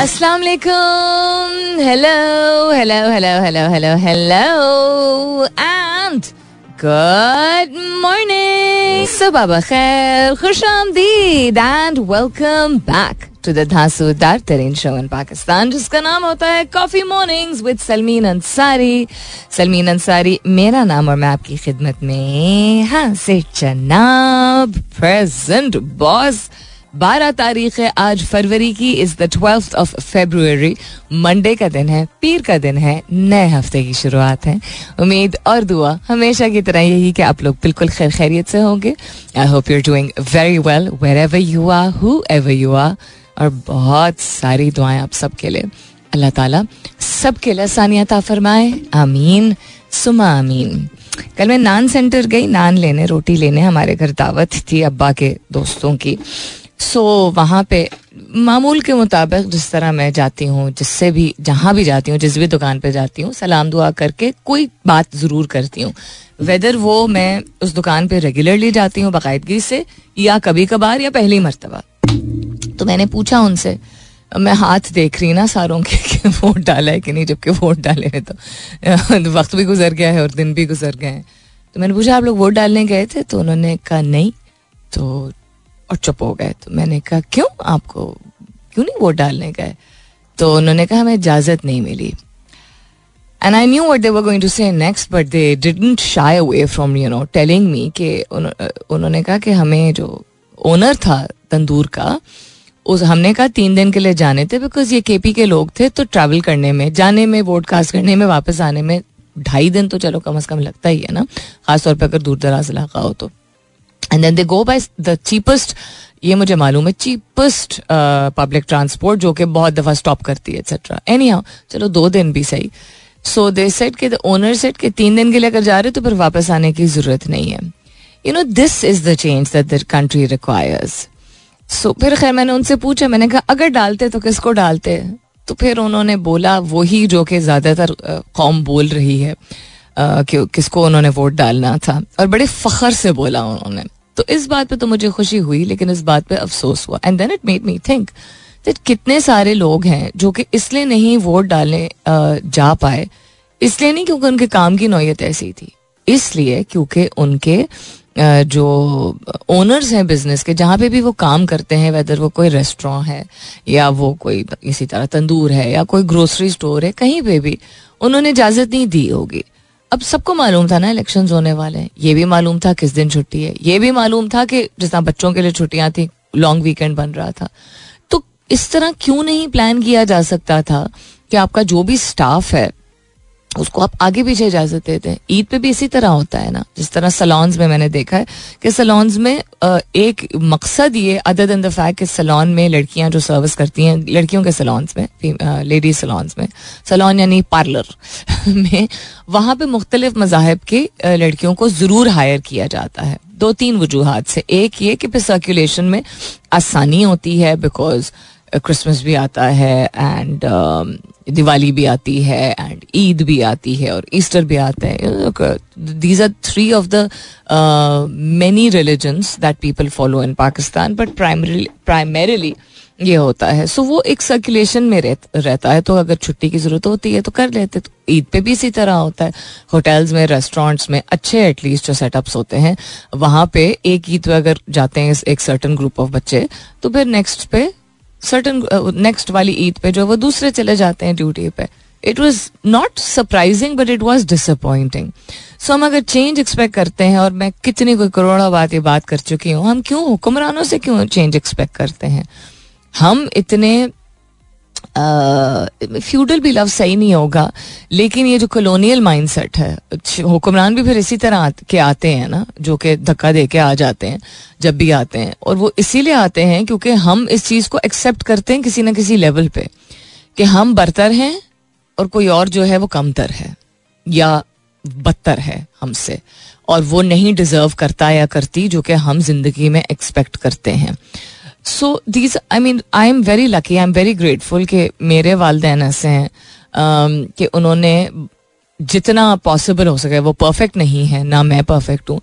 अस्सलाम वालेकुम hello hello hello hello hello hello and good morning सुबह बखैर खुश आमदीद and welcome back to the धांसूदार तरीन शो इन पाकिस्तान जिसका नाम होता है coffee mornings with Salmeen Ansari Salmeen Ansari मेरा नाम और मैं आपकी खिदमत में हाँ से जनाब प्रेजेंट बॉस बारह तारीख है आज फरवरी की is the twelfth of February Monday का दिन है, पीर का दिन है, नए हफ़्ते की शुरुआत है। उम्मीद और दुआ हमेशा की तरह यही कि आप लोग बिल्कुल खैर खैरियत से होंगे। I hope you're doing very well wherever you are whoever you are और बहुत सारी दुआएँ आप सबके लिए। अल्लाह ताला सबके लिए आसानियत फरमाए। आमीन, सुमा आमीन। कल मैं नान सेंटर गई, नान लेने, रोटी लेने, हमारे घर दावत थी अब्बा के दोस्तों की। सो वहाँ पे मामूल के मुताबिक जिस तरह मैं जाती हूँ, जिससे भी, जहाँ भी जाती हूँ, जिस भी दुकान पे जाती हूँ, सलाम दुआ करके कोई बात ज़रूर करती हूँ। वेदर वो मैं उस दुकान पे रेगुलरली जाती हूँ बाकायदगी से, या कभी कभार या पहली मरतबा। तो मैंने पूछा उनसे, मैं हाथ देख रही ना सारों के वोट डाला है कि नहीं? जबकि वोट डाले हैं तो वक्त भी गुजर गया है और दिन भी गुजर गए हैं। तो मैंने पूछा, आप लोग वोट डालने गए थे? तो उन्होंने कहा, नहीं। तो और चुप हो गए। तो मैंने कहा, क्यों आपको? क्यों नहीं वोट डालने गए? तो उन्होंने कहा, हमें इजाज़त नहीं मिली। And I knew what they were going to say next but they didn't shy away from you know telling me कि उन्होंने कहा कि हमें जो ओनर था तंदूर का, उस, हमने कहा तीन दिन के लिए जाने थे बिकॉज़ ये केपी के लोग थे तो ट्रैवल करने में, जाने में वोट कास्ट करने में, वापस आने में ढाई दिन तो चलो कम अज कम लगता ही है ना, खासतौर पर अगर दूर दराज इलाका हो तो। And then they go by the cheapest ये मुझे मालूम है चीपेस्ट पब्लिक ट्रांसपोर्ट जो कि बहुत दफ़ा स्टॉप करती है एक्सेट्रा एनी हाउ चलो दो दिन भी सही. सो दे सेट के ओनर सेट के तीन दिन के लिए अगर जा रहे हो तो फिर वापस आने की ज़रूरत नहीं है. You know this is the change that the country requires so फिर खैर मैंने उनसे पूछा, मैंने कहा, अगर डालते तो किसको डालते? तो फिर उन्होंने बोला, वही जो कि ज़्यादातर कौम बोल रही है कि किसको उन्होंने वोट डालना था. और बड़े फखर से बोला उन्होंने। तो इस बात पे तो मुझे खुशी हुई, लेकिन इस बात पे अफसोस हुआ। And then it made me think that कितने सारे लोग हैं जो कि इसलिए नहीं वोट डालने जा पाए। इसलिए नहीं क्योंकि उनके काम की नौयत ऐसी थी। इसलिए क्योंकि उनके जो ओनर्स हैं बिज़नेस के, जहाँ पे भी वो काम करते हैं वेदर वो कोई रेस्टोरेंट है, या वो कोई इसी तरह तंदूर है, या कोई ग्रोसरी स्टोर है, कहीं पे भी, उन्होंने इजाज़त नहीं दी होगी। अब सबको मालूम था ना इलेक्शन होने वाले हैं। ये भी मालूम था किस दिन छुट्टी है। ये भी मालूम था कि जिस बच्चों के लिए छुट्टियाँ थी लॉन्ग वीकेंड बन रहा था। तो इस तरह क्यों नहीं प्लान किया जा सकता था कि आपका जो भी स्टाफ है उसको आप आगे पीछे इजाज़त देते हैं ईद पे भी इसी तरह होता है ना। जिस तरह सलॉन्स में मैंने देखा है कि सलॉन्स में एक मकसद ये अदर दिन द फैक्ट कि सलॉन में लड़कियाँ जो सर्विस करती हैं, लड़कियों के सलॉन्स में लेडीज़ सलॉन्स में, सलॉन यानी पार्लर में, वहाँ पे मुख्तलिफ़ मजाहब के लड़कियों को ज़रूर हायर किया जाता है। दो तीन वजूहत से। एक ये कि फिर सर्कुलेशन में आसानी होती है बिकॉज़ क्रिसमस भी आता है एंड दिवाली भी आती है एंड ईद भी आती है और ईस्टर भी आता है। These are three of the many religions that people follow in Pakistan but primary primarily ये होता है। सो so, वो एक सर्कुलेशन में रह, रहता है तो अगर छुट्टी की ज़रूरत होती है तो कर लेते तो ईद पे भी इसी तरह होता है। होटल्स में रेस्टोरेंट्स में अच्छे एटलीस्ट जो सेटअप्स होते हैं वहाँ पे एक ईद पे अगर जाते हैं एक सर्टन ग्रुप ऑफ़ बच्चे तो फिर नेक्स्ट पे सर्टन नेक्स्ट वाली ईद पे जो वो दूसरे चले जाते हैं ड्यूटी पे। It was not surprising but it was disappointing so हम अगर चेंज एक्सपेक्ट करते हैं और मैं कितनी कोई करोड़ों बात ये बात कर चुकी हूँ, हम क्यों, हुक्मरानों से क्यों चेंज एक्सपेक्ट करते हैं? हम इतने फ्यूडल भी लव सही नहीं होगा, लेकिन ये जो कॉलोनियल माइंडसेट है हुक्मरान भी फिर इसी तरह के आते हैं ना, जो कि धक्का दे के आ जाते हैं, जब भी आते हैं, और वो इसीलिए आते हैं क्योंकि हम इस चीज़ को एक्सेप्ट करते हैं किसी ना किसी लेवल पे, कि हम बरतर हैं, और कोई और जो है वो कमतर है, या बदतर है हमसे, और वो नहीं डिजर्व करता या करती जो कि हम ज़िंदगी में एक्सपेक्ट करते हैं। So these I mean I am very lucky I am very grateful कि मेरे वालदेन ऐसे हैं um, कि उन्होंने जितना पॉसिबल हो सके वो परफेक्ट नहीं है ना मैं परफेक्ट हूँ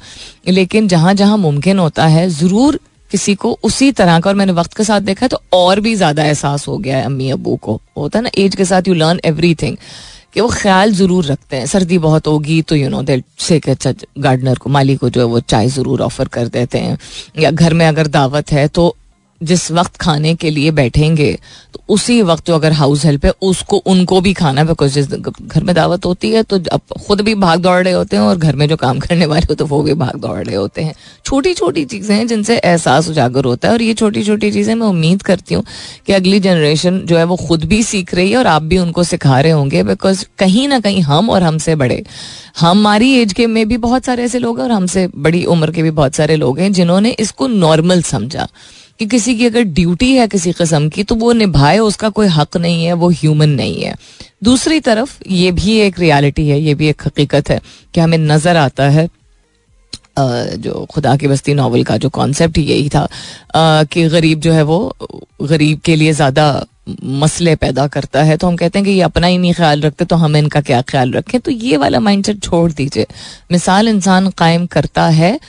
लेकिन जहाँ जहाँ मुमकिन होता है ज़रूर किसी को उसी तरह का और मैंने वक्त के साथ देखा तो और भी ज़्यादा एहसास हो गया है अम्मी अबू को। होता है ना एज के साथ यू लर्न एवरी थिंग कि वो ख्याल ज़रूर रखते हैं। सर्दी बहुत होगी तो यू नो दे से अच्छा गार्डनर को माली को जो है वो चाय ज़रूर ऑफ़र कर देते हैं। या घर में अगर दावत है तो जिस वक्त खाने के लिए बैठेंगे तो उसी वक्त जो अगर हाउस हेल्प है, उसको, उनको भी खाना बिकॉज़ जिस घर में दावत होती है तो अब खुद भी भाग दौड़ रहे होते हैं, और घर में जो काम करने वाले होते हैं, वो भी भाग दौड़ रहे होते हैं। छोटी छोटी चीज़ें हैं जिनसे एहसास उजागर होता है, और ये छोटी छोटी चीज़ें मैं उम्मीद करती हूँ कि अगली जनरेशन जो है, वो खुद भी सीख रही है, और आप भी उनको सिखा रहे होंगे बिकॉज़ कहीं ना कहीं हम और हमसे बड़े। हमारी एज के में भी बहुत सारे ऐसे लोग हैं, और हमसे बड़ी उम्र के भी बहुत सारे लोग हैं, जिन्होंने इसको नॉर्मल समझा। कि किसी की अगर ड्यूटी है किसी किस्म की तो वो निभाए, उसका कोई हक नहीं है, वो ह्यूमन नहीं है। दूसरी तरफ़, ये भी एक रियलिटी है, ये भी एक हकीकत है कि हमें नज़र आता है जो खुदा की बस्ती नावल का जो कॉन्सेप्ट यही था कि गरीब जो है वो, गरीब के लिए ज़्यादा मसले पैदा करता है तो हम कहते हैं कि ये अपना ही नहीं ख्याल रखते तो हम इनका क्या ख्याल रखें? तो ये वाला माइंडसेट छोड़ दीजिए। मिसाल इंसान कायम करता है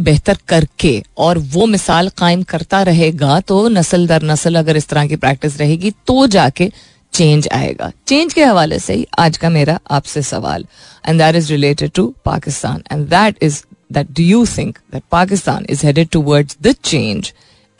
बेहतर करके और वो मिसाल कायम करता रहेगा तो नस्ल दर नस्ल अगर इस तरह की प्रैक्टिस रहेगी तो जाके चेंज आएगा। चेंज के हवाले से ही आज का मेरा आपसे सवाल and that is related to Pakistan and that is that do you think that Pakistan is headed towards the change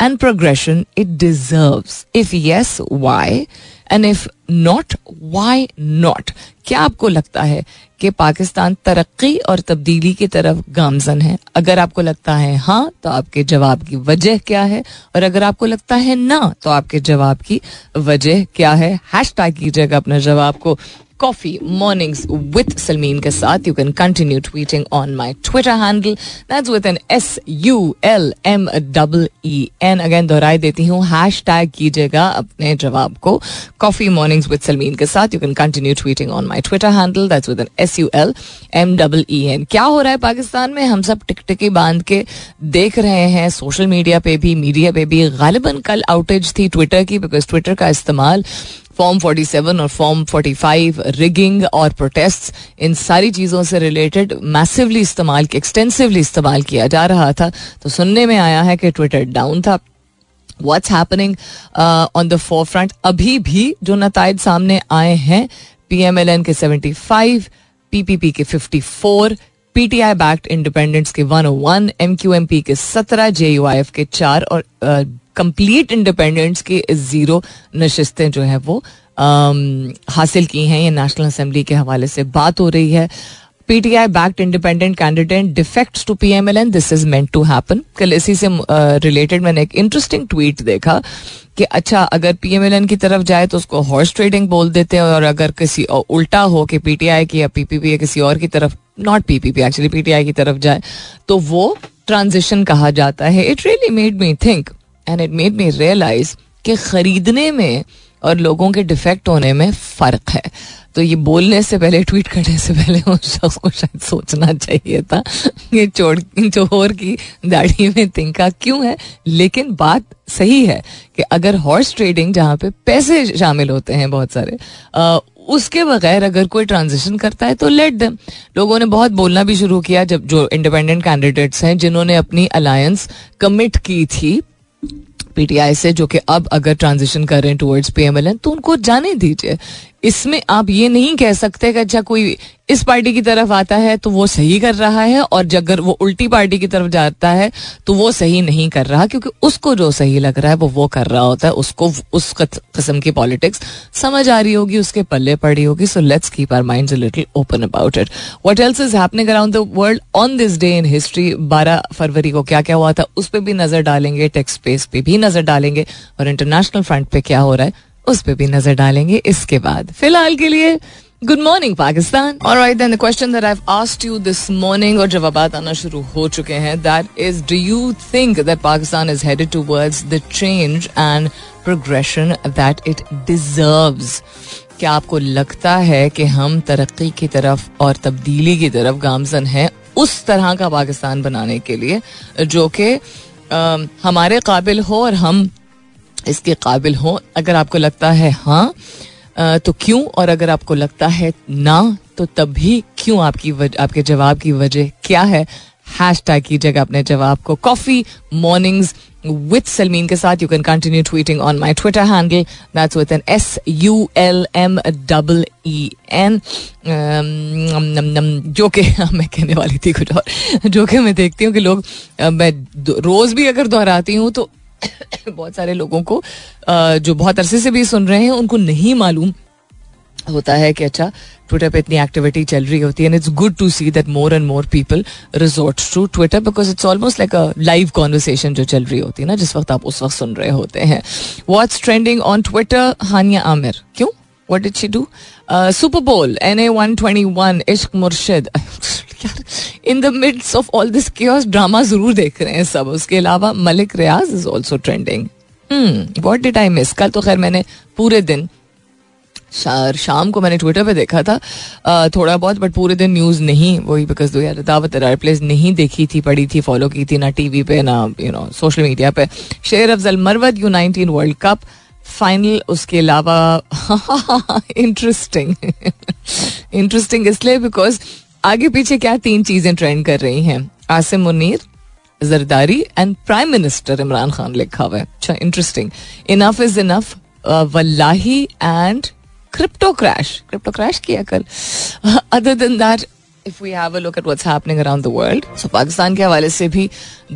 and progression it deserves if yes why and if not why not क्या आपको लगता है कि पाकिस्तान तरक्की और तब्दीली की तरफ़ गामजन है? अगर आपको लगता है हाँ तो आपके जवाब की वजह क्या है? और अगर आपको लगता है ना तो आपके जवाब की वजह क्या है? हैश टैग कीजिएगा अपने जवाब को। कॉफ़ी मॉर्निंग्स विद सलमीन के साथ. You can continue tweeting on my Twitter handle that's with N S U L M double E N again दोहराई देती हूँ हैश टैग कीजिएगा अपने जवाब को. कॉफ़ी मॉर्निंग्स विद सलमीन के साथ. You can continue tweeting on my Twitter handle that's with N S U L M double E N क्या हो रहा है पाकिस्तान में? हम सब टिकटिकी बाँध के देख रहे हैं. सोशल मीडिया पे भी मीडिया पे भी. गालिबन कल आउटेज थी ट्विटर की बिकॉज़ ट्विटर का इस्तेमाल फॉर्म 47 और फॉर्म 45 रिगिंग और प्रोटेस्ट इन सारी चीज़ों से रिलेटेड मैसिवली इस्तेमाल एक्सटेंसिवली इस्तेमाल किया जा रहा था। तो सुनने में आया है कि ट्विटर डाउन था। What's happening on the forefront अभी भी जो नतज सामने आए हैं पी एम एल एन के seventy five P P P के fifty four P T I backed independents के one O one M Q M P के सत्रह जे यू आई एफ़ के चार और uh, कंप्लीट इंडिपेंडेंस की ज़ीरो नशस्तें जो है वो हासिल की हैं। ये नेशनल असेंबली के हवाले से बात हो रही है। PTI backed independent candidate defects to PMLN this is meant to happen कल इसी से रिलेटेड मैंने एक इंटरेस्टिंग ट्वीट देखा कि अच्छा अगर पीएमएलएन की तरफ़ जाए तो उसको हॉर्स ट्रेडिंग बोल देते हैं और अगर किसी उल्टा हो कि पीटीआई की या पीपीपी या किसी और की तरफ़ नॉट पीपीपी एक्चुअली पीटीआई की तरफ़ जाए तो वो ट्रांजिशन कहा जाता है। It really made me think and it made me realize कि खरीदने में और लोगों के डिफेक्ट होने में फ़र्क है। तो ये बोलने से पहले ट्वीट करने से पहले उस शख्स को शायद सोचना चाहिए था ये चोर चोर की दाढ़ी में तिनका क्यों है? लेकिन बात सही है कि अगर हॉर्स ट्रेडिंग जहाँ पे पैसे शामिल होते हैं बहुत सारे आ, उसके बगैर अगर कोई ट्रांजिशन करता है तो लेट देम लोगों ने बहुत बोलना भी शुरू किया जब जो इंडिपेंडेंट कैंडिडेट्स हैं जिन्होंने अपनी अलायंस कमिट की थी पीटीआई से, जो कि अब अगर ट्रांजिशन कर रहे हैं टुवर्ड्स पीएमएलएन तो उनको जाने दीजिए। इसमें आप ये नहीं कह सकते कि अच्छा कोई इस पार्टी की तरफ़ आता है तो वो सही कर रहा है, और अगर वो उल्टी पार्टी की तरफ़ जाता है तो वो सही नहीं कर रहा, क्योंकि उसको जो सही लग रहा है वो वो कर रहा होता है, उसको, उस किस्म की पॉलिटिक्स समझ आ रही होगी, उसके पल्ले पड़ी होगी so let's keep our mind little open about it what else is happening around the world on this day in history बारह फरवरी को क्या क्या हुआ था, उस पर भी नज़र डालेंगे टेक्स स्पेस पे भी नज़र डालेंगे, और इंटरनेशनल फ्रंट पे क्या हो रहा है उस पर भी नज़र डालेंगे इसके बाद। फ़िलहाल के लिए गुड मॉर्निंग पाकिस्तान और right then the question that I asked you this morning और जवाब आना शुरू हो चुके हैं that is do you think that Pakistan is headed towards the change and progression that it deserves क्या आपको लगता है कि हम तरक्की की तरफ़ और तब्दीली की तरफ़ गामजन हैं उस तरह का पाकिस्तान बनाने के लिए, जो कि हमारे काबिल हो और हम इसके काबिल हों। अगर आपको लगता है हाँ तो क्यों? और अगर आपको लगता है, ना तो तब भी क्यों आपकी आपके जवाब की वजह क्या है? हैश टैग कीजिएगा अपने जवाब को। कॉफ़ी मॉर्निंग्स विथ सलमीन के साथ। You can continue tweeting on my Twitter handle that's with N S U L M double E N जो कि मैं कहने वाली थी कुछ और। जो कि मैं देखती हूँ कि लोग मैं रोज भी अगर दोहराती हूँ तो बहुत सारे लोगों को जो बहुत अरसे से भी सुन रहे हैं, उनको नहीं मालूम होता है कि अच्छा ट्विटर पे इतनी एक्टिविटी चल रही होती है and it's good to see that more and more people resort to Twitter because it's almost like a live conversation जो चल रही होती है ना, जिस वक्त आप उस वक्त सुन रहे होते हैं। What's trending on Twitter Hania Aamir, क्यों? What did she do super Bowl N A one twenty one Ishq Murshid in the midst of all this chaos drama ज़रूर देख रहे हैं सब। उसके अलावा Malik Riaz is also trending what did I miss कल तो खैर मैंने पूरे दिन शाम को मैंने ट्विटर पे देखा था। थोड़ा बहुत बट पूरे दिन न्यूज़ नहीं, वही बिकॉज़ दो यार, दावत प्लेस नहीं देखी थी, पढ़ी थी फॉलो की थी, ना टीवी पे, ना यू नो सोशल मीडिया पे। Sher Afzal Marwat U nineteen world cup final उसके अलावा इंटरेस्टिंग इंटरेस्टिंग इसलिए बिकॉज़ आगे पीछे क्या तीन चीज़ें ट्रेंड कर रही हैं Asim Munir Zardari and prime minister Imran Khan लिखा हुआ है अच्छा interesting enough is enough वल्लाही and crypto crash crypto crash किया कल other that if we have a look at what's happening around the world so Pakistan के हवाले से भी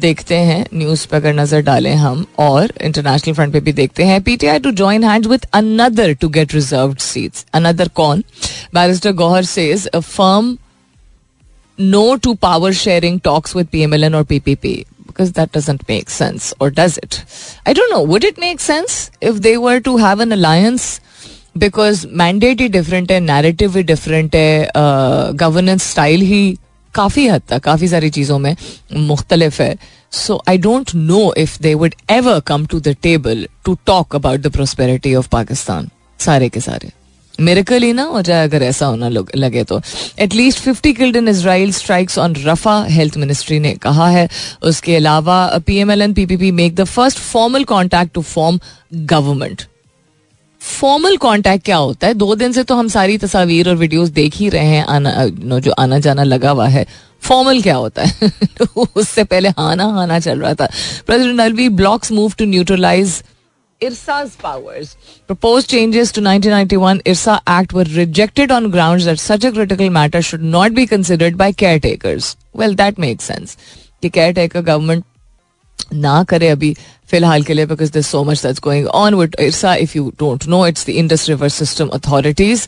देखते हैं न्यूज़ पे अगर नज़र डालें हम और इंटरनेशनल फ्रंट पे भी देखते हैं PTI to join hands with another to get reserved seats another कौन barrister Gohar says a firm no to power sharing talks with PMLN और PPP because that doesn't make sense, or does it? I don't know. Would it make sense if they were to have an alliance because mandate he different है narrative भी different है governance style ही काफ़ी हद तक, काफ़ी सारी चीज़ों में मुख्तलिफ़ है। So I don't know if they would ever come to the table to talk about the prosperity of Pakistan सारे के सारे। मेरेकल ही ना, हो जाए अगर ऐसा होना लगे तो। At least fifty killed in Israel strikes on Rafah health ministry ने कहा है। उसके अलावा P M L N P P P make the first formal contact to form government formal contact क्या होता है? दो दिन से तो हम सारी तस्वीर और वीडियोस देख ही रहे हैं, आना, नो, जो आना जाना लगा हुआ है। फॉर्मल क्या होता है? तो उससे पहले हाना हाना चल रहा था। President Alvi blocks move to neutralize IRSA's powers propose changes to 1991 IRSA act were rejected on grounds such a critical matter should not be considered by caretakers well that make sense caretaker government ना करे अभी फिलहाल के लिए because this so much that's going on with IRSA if you don't know it's the Indus river system authorities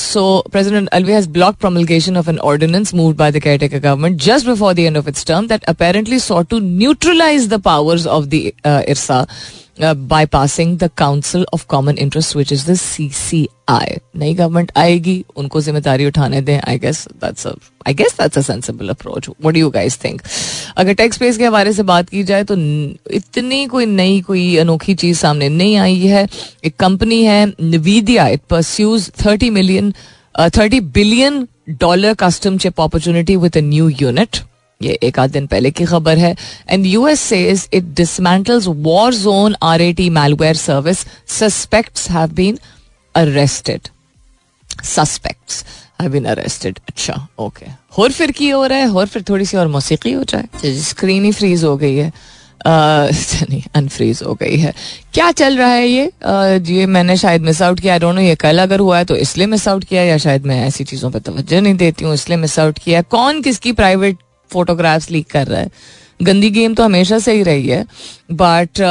so president Alvi has block promulgation of an ordinance moved by the caretaker government just before the end of its term that apparently sought to neutralize the powers of the uh, IRSA Bypassing the council of common interest which is the C C I नई government आएगी, उनको ज़िम्मेदारी उठाने दें I guess that's I guess that's a sensible approach what you guys think अगर tax pace के हवाले से बात की जाए तो इतनी कोई नई, कोई अनोखी चीज़ सामने नहीं आई है। एक कंपनी है Nvidia it pursues thirty million thirty billion dollar custom chip opportunity with a new unit ये एक आध दिन पहले की खबर है। And US says it dismantles war zone R A T malware service suspects have been arrested suspects arrested अच्छा okay और फिर की हो रहा है? और फिर थोड़ी सी और मौसीकी हो जाए? स्क्रीन ही फ्रीज हो गई है। नहीं अनफ्रीज हो गई है। क्या चल रहा है ये? ये मैंने शायद मिस आउट किया। डोंट नो ये कल अगर हुआ है तो इसलिए मिस आउट किया या शायद मैं ऐसी चीज़ों पर तवज्जो नहीं देती हूँ, इसलिए मिस आउट किया कौन किसकी प्राइवेट फोटोग्राफ्स लीक कर रहा है गंदी गेम तो हमेशा से ही रही है but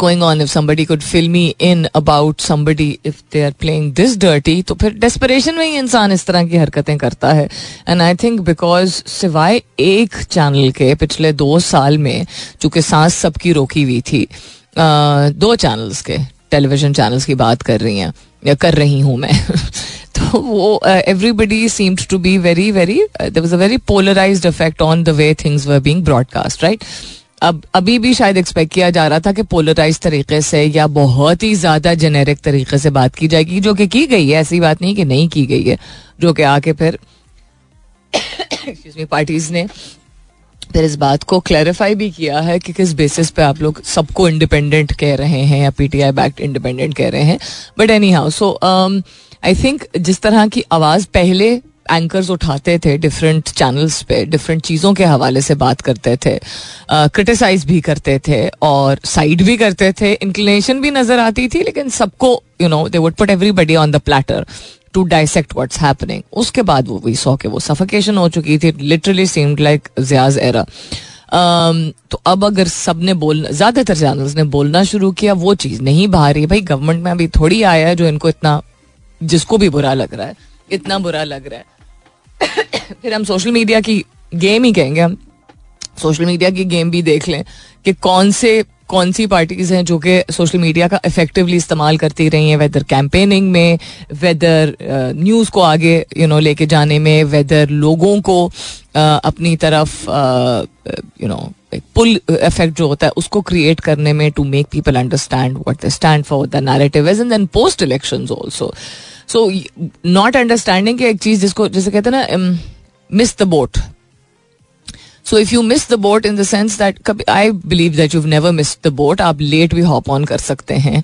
going on? If somebody could fill me in about somebody, if they are playing this dirty तो फिर desperation में ही इंसान इस तरह की हरकतें करता है। एंड आई थिंक बिकॉज़ सिवाय एक चैनल के पिछले दो साल में, चूँकि सांस सबकी रोकी हुई थी दो चैनल्स के टेलीविज़न चैनल्स की बात कर रही हैं, या कर रही हूँ मैं। वो everybody seemed to be very very there was a very polarize effect on the way things were being broadcast right अब अभी भी शायद एक्सपेक्ट किया जा रहा था कि पोलराइज तरीके से या बहुत ही ज़्यादा जेनेरिक तरीके से बात की जाएगी जो कि की गई है ऐसी बात नहीं कि नहीं की गई है जो कि आके फिर पार्टीज़ ने फिर इस बात को क्लैरिफाई भी किया है कि किस बेसिस पे आप लोग सबको इंडिपेंडेंट कह रहे हैं या पीटीआई बैक्ट इंडिपेंडेंट कह रहे हैं but anyhow so I think जिस तरह की आवाज़ पहले एंकर्स उठाते थे डिफरेंट चैनल्स पे डिफरेंट चीज़ों के हवाले से बात करते थे क्रिटिसाइज भी करते थे और साइड भी करते थे इंक्लिनेशन भी नज़र आती थी, लेकिन सबको you know they would put everybody on the platter to dissect what's happening उसके बाद वो वी सॉ के वो सफोकेशन हो चुकी थी literally seemed like Zia's era तो अब अगर सबने बोलना ज़्यादातर चैनल्स ने बोलना शुरू किया, वो चीज़ नहीं बाहर रही। भाई गवर्नमेंट में अभी थोड़ी आया है जो इनको इतना जिसको भी बुरा लग रहा है, इतना बुरा लग रहा है। फिर हम सोशल मीडिया की गेम ही कहेंगे हम। सोशल मीडिया की गेम भी देख लें कि कौन से कौन सी पार्टीज़ हैं जो कि सोशल मीडिया का इफेक्टिवली इस्तेमाल करती रही हैं? वेदर कैंपेनिंग में वेदर न्यूज़ को आगे यू नो लेके जाने में वेदर लोगों को अपनी तरफ़ यू नो पुल इफ़ेक्ट जो होता है, उसको क्रिएट करने में to make people understand what the stand for the narrative as and then post election also so not understanding एक चीज़ जिसको, जैसे कहते हैं ना miss the boat so if you miss the boat in the sense that I believe that you never miss the boat आप late भी hop on कर सकते हैं।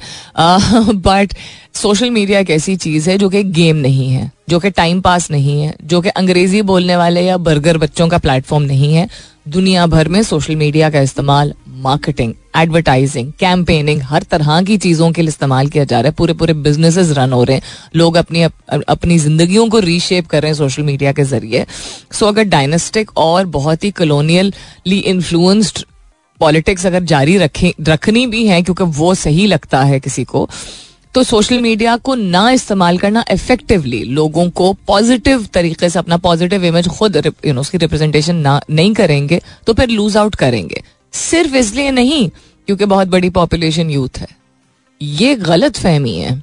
बट सोशल मीडिया एक ऐसी चीज़ है जो कि गेम नहीं है, जो कि टाइम पास नहीं है, जो कि अंग्रेज़ी बोलने वाले या बर्गर बच्चों का प्लेटफॉर्म नहीं है। दुनिया भर में सोशल मीडिया का इस्तेमाल मार्केटिंग एडवर्टाइजिंग कैंपेनिंग हर तरह की चीज़ों के लिए इस्तेमाल किया जा रहा है। पूरे पूरे बिजनेसेस रन हो रहे हैं। लोग अपनी अप, अपनी जिंदगियों को रीशेप कर रहे हैं सोशल मीडिया के ज़रिए। सो so, अगर डायनेस्टिक और बहुत ही कलोनियली इन्फ्लुएंस्ड पॉलिटिक्स अगर जारी रखें रखनी भी है क्योंकि वो सही लगता है किसी को तो सोशल मीडिया को ना इस्तेमाल करना इफेक्टिवली लोगों को पॉजिटिव तरीके से अपना पॉजिटिव इमेज खुद यू नो उसकी रिप्रेजेंटेशन ना नहीं करेंगे तो फिर लूज आउट करेंगे। सिर्फ़ इसलिए नहीं, क्योंकि बहुत बड़ी पॉपुलेशन यूथ है। ये गलत फहमी है।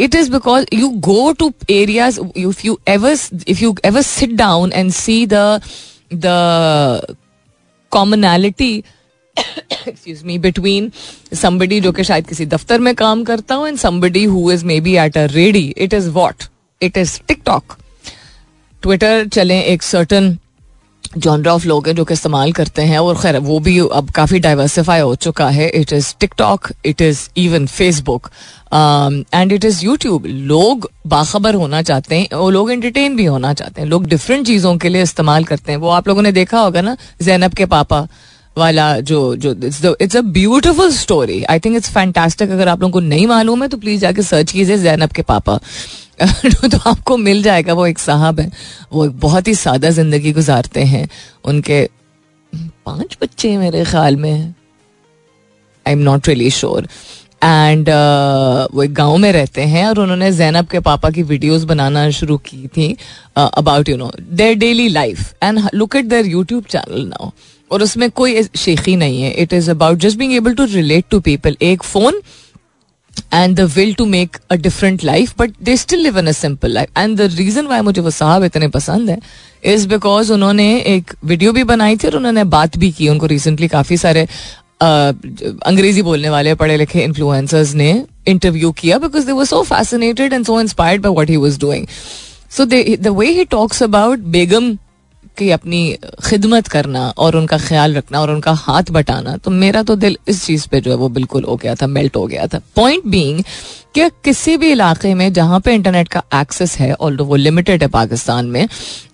It is because you go to areas if you ever if you ever sit down and see the the commonality excuse me between somebody जो कि शायद किसी दफ्तर में काम करता हो and somebody who is maybe at a ready it is what it is TikTok Twitter चले एक सर्टन जॉनर ऑफ़ लोग हैं जो कि इस्तेमाल करते हैं और खैर, वो भी अब काफ़ी डाइवर्सिफाई हो चुका है। It is TikTok it is even Facebook and it is YouTube लोग बाखबर होना चाहते हैं और लोग एंटरटेन भी होना चाहते हैं। लोग डिफरेंट चीज़ों के लिए इस्तेमाल करते हैं। वो आप लोगों ने देखा होगा ना जैनब के पापा वाला जो जो it's a beautiful story I think it's fantastic अगर आप लोगों को नहीं मालूम है तो प्लीज़ जाके सर्च कीजिए जैनब के पापा। तो आपको मिल जाएगा। वो एक साहब है। वो बहुत ही सादा ज़िंदगी गुजारते हैं। उनके पाँच बच्चे मेरे ख्याल में। I am not really sure and वो एक गाँव में रहते हैं और उन्होंने जैनब के पापा की वीडियोस बनाना शुरू की थी about you know their daily life and look at their YouTube channel now और उसमें कोई शेखी नहीं है। It is about just being able to relate to people एक phone and the will to make a different life but they still live in a simple life and the reason why मुझे वो साहब इतने पसंद है is because उन्होंने एक video भी बनाई थी और उन्होंने बात भी की। उनको रिसेंटली काफ़ी सारे अंग्रेज़ी बोलने वाले, पढ़े लिखे इन्फ्लुएंसर्स ने इंटरव्यू किया because they were so fascinated and so inspired by what he was doing so the way he talks about बेगम की अपनी खिदमत करना और उनका ख्याल रखना और उनका हाथ बटाना तो मेरा तो दिल इस चीज़ पे जो है वो बिल्कुल हो गया था, मेल्ट हो गया था। पॉइंट बीइंग कि किसी भी इलाके में जहाँ पे इंटरनेट का एक्सेस है और वो लिमिटेड है पाकिस्तान में,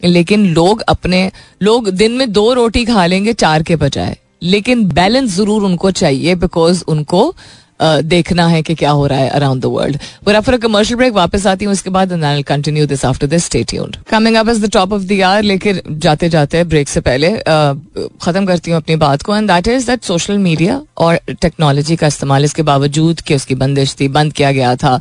लेकिन लोग अपने, लोग दिन में दो रोटी खा लेंगे चार के बजाय, लेकिन बैलेंस ज़रूर उनको चाहिए बिकॉज़ उनको देखना है कि क्या हो रहा है अराउंड द वर्ल्ड पर आफ्टर कमर्शियल ब्रेक वापस आती हूँ उसके बाद continue this after this stay tuned coming up as the top of the year लेकर जाते जाते ब्रेक से पहले. खत्म करती हूँ अपनी बात को and that is that social media और टेक्नोलॉजी का इस्तेमाल, इसके बावजूद कि उसकी बंदिश थी, बंद किया गया था.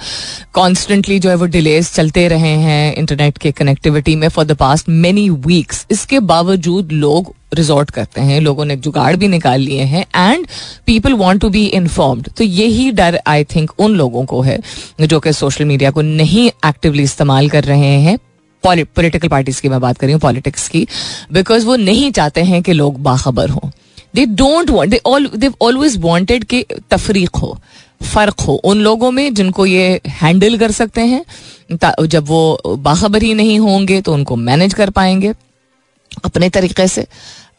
कॉन्स्टेंटली जो है वो डिलेज चलते रहे हैं इंटरनेट के कनेक्टिविटी में for the past many weeks इसके बावजूद लोग रिजॉर्ट करते हैं, लोगों ने जुगाड़ भी निकाल लिए हैं and people want to be informed तो यही डर आई थिंक उन लोगों को है जो कि सोशल मीडिया को नहीं एक्टिवली इस्तेमाल कर रहे हैं। पॉलिटिकल पार्टीज़ की मैं बात कर रही हूँ पॉलिटिक्स की बिकॉज़ वो नहीं चाहते हैं कि लोग बाखबर हों। They don't want they always wanted कि तफरीक हो, फ़र्क हो। उन लोगों में जिनको ये हैंडल कर सकते हैं जब वो बाखबर ही नहीं होंगे तो उनको मैनेज कर पाएँगे। अपने तरीके से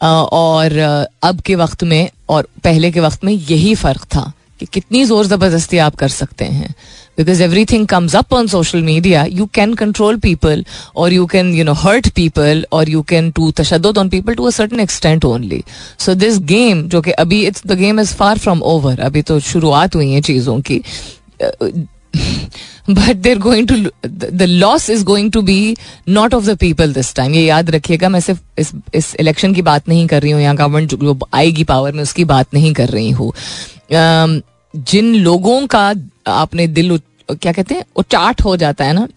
और अब के वक्त में और पहले के वक्त में यही फ़र्क था कि कितनी ज़ोर ज़बरदस्ती आप कर सकते हैं। Because everything comes up on social media you can control people और you can you know hurt people और you can to तशद on people to a certain extent only so this game जो कि अभी it's the game is far from over अभी तो शुरुआत हुई है चीज़ों की। But there going to the loss is going to be not of the people this time ये याद रखिएगा, मैं सिर्फ़ इस इस इलेक्शन की बात नहीं कर रही हूँ या गवर्नमेंट जो आएगी पावर में, उसकी बात नहीं कर रही हूँ। जिन लोगों का आपने दिल क्या कहते हैं, उचाट हो जाता है ना,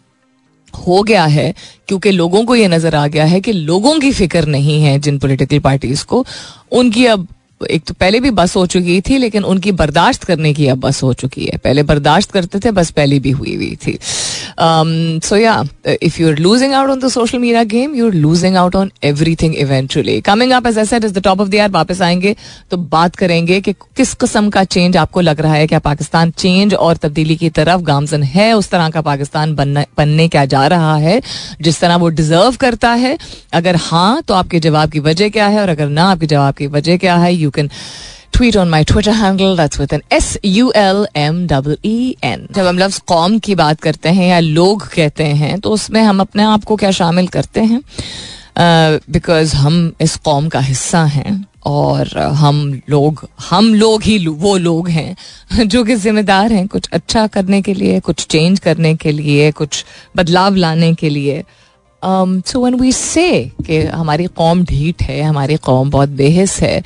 हो गया है, क्योंकि लोगों को ये नज़र आ गया है कि लोगों की फ़िक्र नहीं है जिन पॉलिटिकल पार्टीज़ को। उनकी अब एक तो पहले भी बस हो चुकी थी, लेकिन उनकी बर्दाश्त करने की अब बस हो चुकी है। पहले बर्दाश्त करते थे, बस पहले भी हुई हुई थी। सो या if you are losing out on the social media game you are losing out on everything eventually coming up as as the top of the year वापस आएँगे तो बात करेंगे कि किस किस्म का चेंज आपको लग रहा है, क्या पाकिस्तान चेंज और तब्दीली की तरफ़ गामजन है, उस तरह का पाकिस्तान बनने बनने क्या जा रहा है, जिस तरह वो डिजर्व करता है। अगर हाँ तो आपके जवाब की वजह क्या है, और अगर ना, आपके जवाब की वजह क्या है you can Twitter handle that's with an S U L M E N. जब हम लफ्ज कौम की बात करते हैं या लोग कहते हैं तो उसमें हम अपने आप को क्या शामिल करते हैं? बिकॉज़ uh, हम इस कौम का हिस्सा हैं और हम लोग हम लोग ही वो लोग हैं जो कि जिम्मेदार हैं कुछ अच्छा करने के लिए कुछ चेंज करने के लिए कुछ बदलाव लाने के लिए। सो वन वी से हमारी कौम ढीठ है हमारी कौम बहुत बेहस है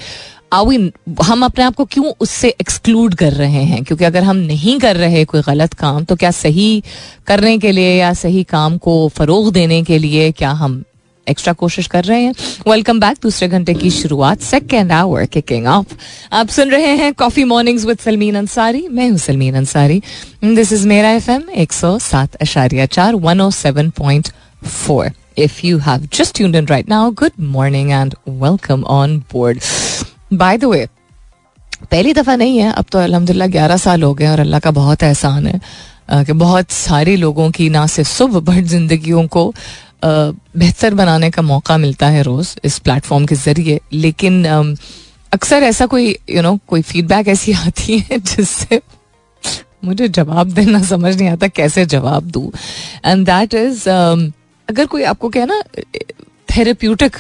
आवी हम अपने आप को क्यों उससे एक्सक्लूड कर रहे हैं? क्योंकि अगर हम नहीं कर रहे कोई गलत काम तो क्या सही करने के लिए या सही काम को फरोग देने के लिए क्या हम एक्स्ट्रा कोशिश कर रहे हैं? वेलकम बैक दूसरे घंटे की शुरुआत सेकेंड आवर किकिंग ऑफ़ आप सुन रहे हैं coffee mornings with Salmeen Ansari मैं हूँ सलमीन अंसारी दिस इज़ मेरा एफ़ एम एक सौ सात अशारिया चार one O seven point four if you have just in right now good morning and welcome on board by the way पहली दफ़ा नहीं है, अब तो अलहमदिल्ला ग्यारह साल हो गए और अल्लाह का बहुत एहसान है कि बहुत सारे लोगों की ना सिर्फ़ सुबह, बट जिंदगियों को बेहतर बनाने का मौका मिलता है रोज़ इस प्लेटफॉर्म के ज़रिए। लेकिन अक्सर ऐसा कोई यू नो कोई फीडबैक ऐसी आती है जिससे मुझे जवाब देना समझ नहीं आता कैसे जवाब दूँ। एंड दैट इज़ अगर कोई आपको क्या ना थेरेप्यूटिक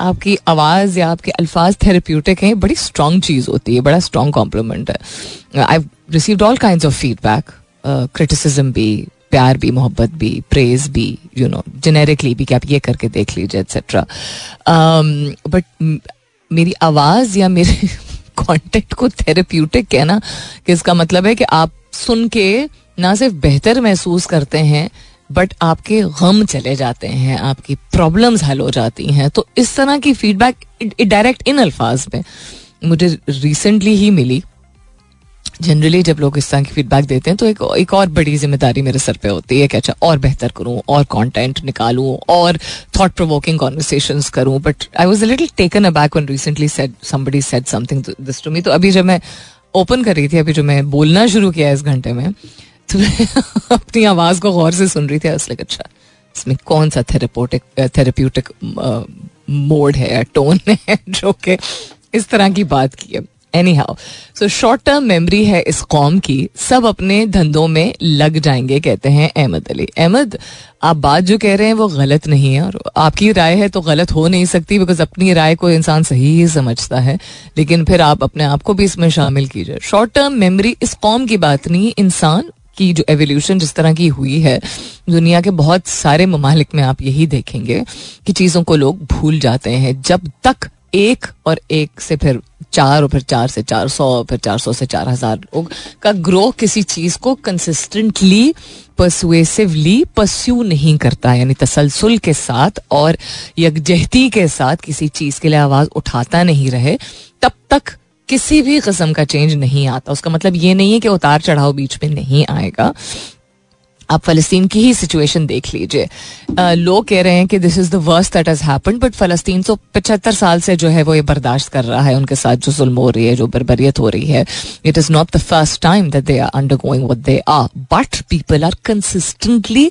आपकी आवाज़ या आपके अल्फाज थेरेप्यूटिक हैं बड़ी स्ट्रॉन्ग चीज़ होती है बड़ा स्ट्रॉन्ग कॉम्प्लीमेंट है। I received all kind of feedback criticism भी प्यार भी मोहब्बत भी प्रेज भी यू नो जेनेरिकली भी कि आप ये करके देख लीजिए एक्सेट्रा बट um, मेरी आवाज़ या मेरे कॉन्टेक्ट को थेरेप्यूटिक कहना कि इसका मतलब है कि आप सुन के ना सिर्फ़ बेहतर महसूस करते हैं बट आपके गम चले जाते हैं, आपकी प्रॉब्लम्स हल हो जाती हैं। तो इस तरह की फीडबैक डायरेक्ट इन अल्फाज में मुझे रिसेंटली ही मिली। जनरली जब लोग इस तरह की फीडबैक देते हैं तो एक एक और बड़ी ज़िम्मेदारी मेरे सर पे होती है कि अच्छा और बेहतर करूँ, और कंटेंट निकालूं, और थॉट प्रोवोकिंग कॉन्वर्सेशन करूँ। But I was little taken aback one recently said somebody said something this to me तो अभी जब मैं ओपन कर रही थी, अभी जो मैं बोलना शुरू किया इस घंटे में तो अपनी आवाज़ को गौर से सुन रही थी असलिक अच्छा इसमें कौन सा थेरेपोटिक थेरेप्यूटिक मोड है टोन है जो कि इस तरह की बात की है। Anyhow so short term memory है इस कौम की, सब अपने धंधों में लग जाएँगे, कहते हैं अहमद अली। अहमद, आप बात जो कह रहे हैं वो गलत नहीं है, और आपकी राय है तो गलत हो नहीं सकती बिकॉज़ अपनी राय को इंसान सही ही समझता है, लेकिन फिर आप अपने आप को भी इसमें शामिल कीजिए। शॉर्ट टर्म मेमरी इस कौम की बात नहीं, इंसान की जो एवोल्यूशन जिस तरह की हुई है, दुनिया के बहुत सारे ममालिक में आप यही देखेंगे कि चीज़ों को लोग भूल जाते हैं। जब तक एक और एक से फिर चार और फिर चार से चार सौ फिर चार सौ से चार हज़ार लोग का ग्रो किसी चीज़ को कंसिस्टेंटली परसुएसिवली परस्यू नहीं करता, यानी तसलसल के साथ और यकजहती के साथ किसी चीज़ के लिए आवाज़ उठाता नहीं रहे, तब तक किसी भी कस्म का चेंज नहीं आता। उसका मतलब ये नहीं है कि उतार चढ़ाव बीच में नहीं आएगा। आप फलस्तीन की ही सिचुएशन देख लीजिए। लोग कह रहे हैं कि this is the worst that has happened but फलस्तीन तो पचहत्तर साल से जो है वो ये बर्दाश्त कर रहा है। उनके साथ जो जुल्म हो रही है, जो बरबरीत हो रही है it is not the first time that they are undergoing what they are but people are consistently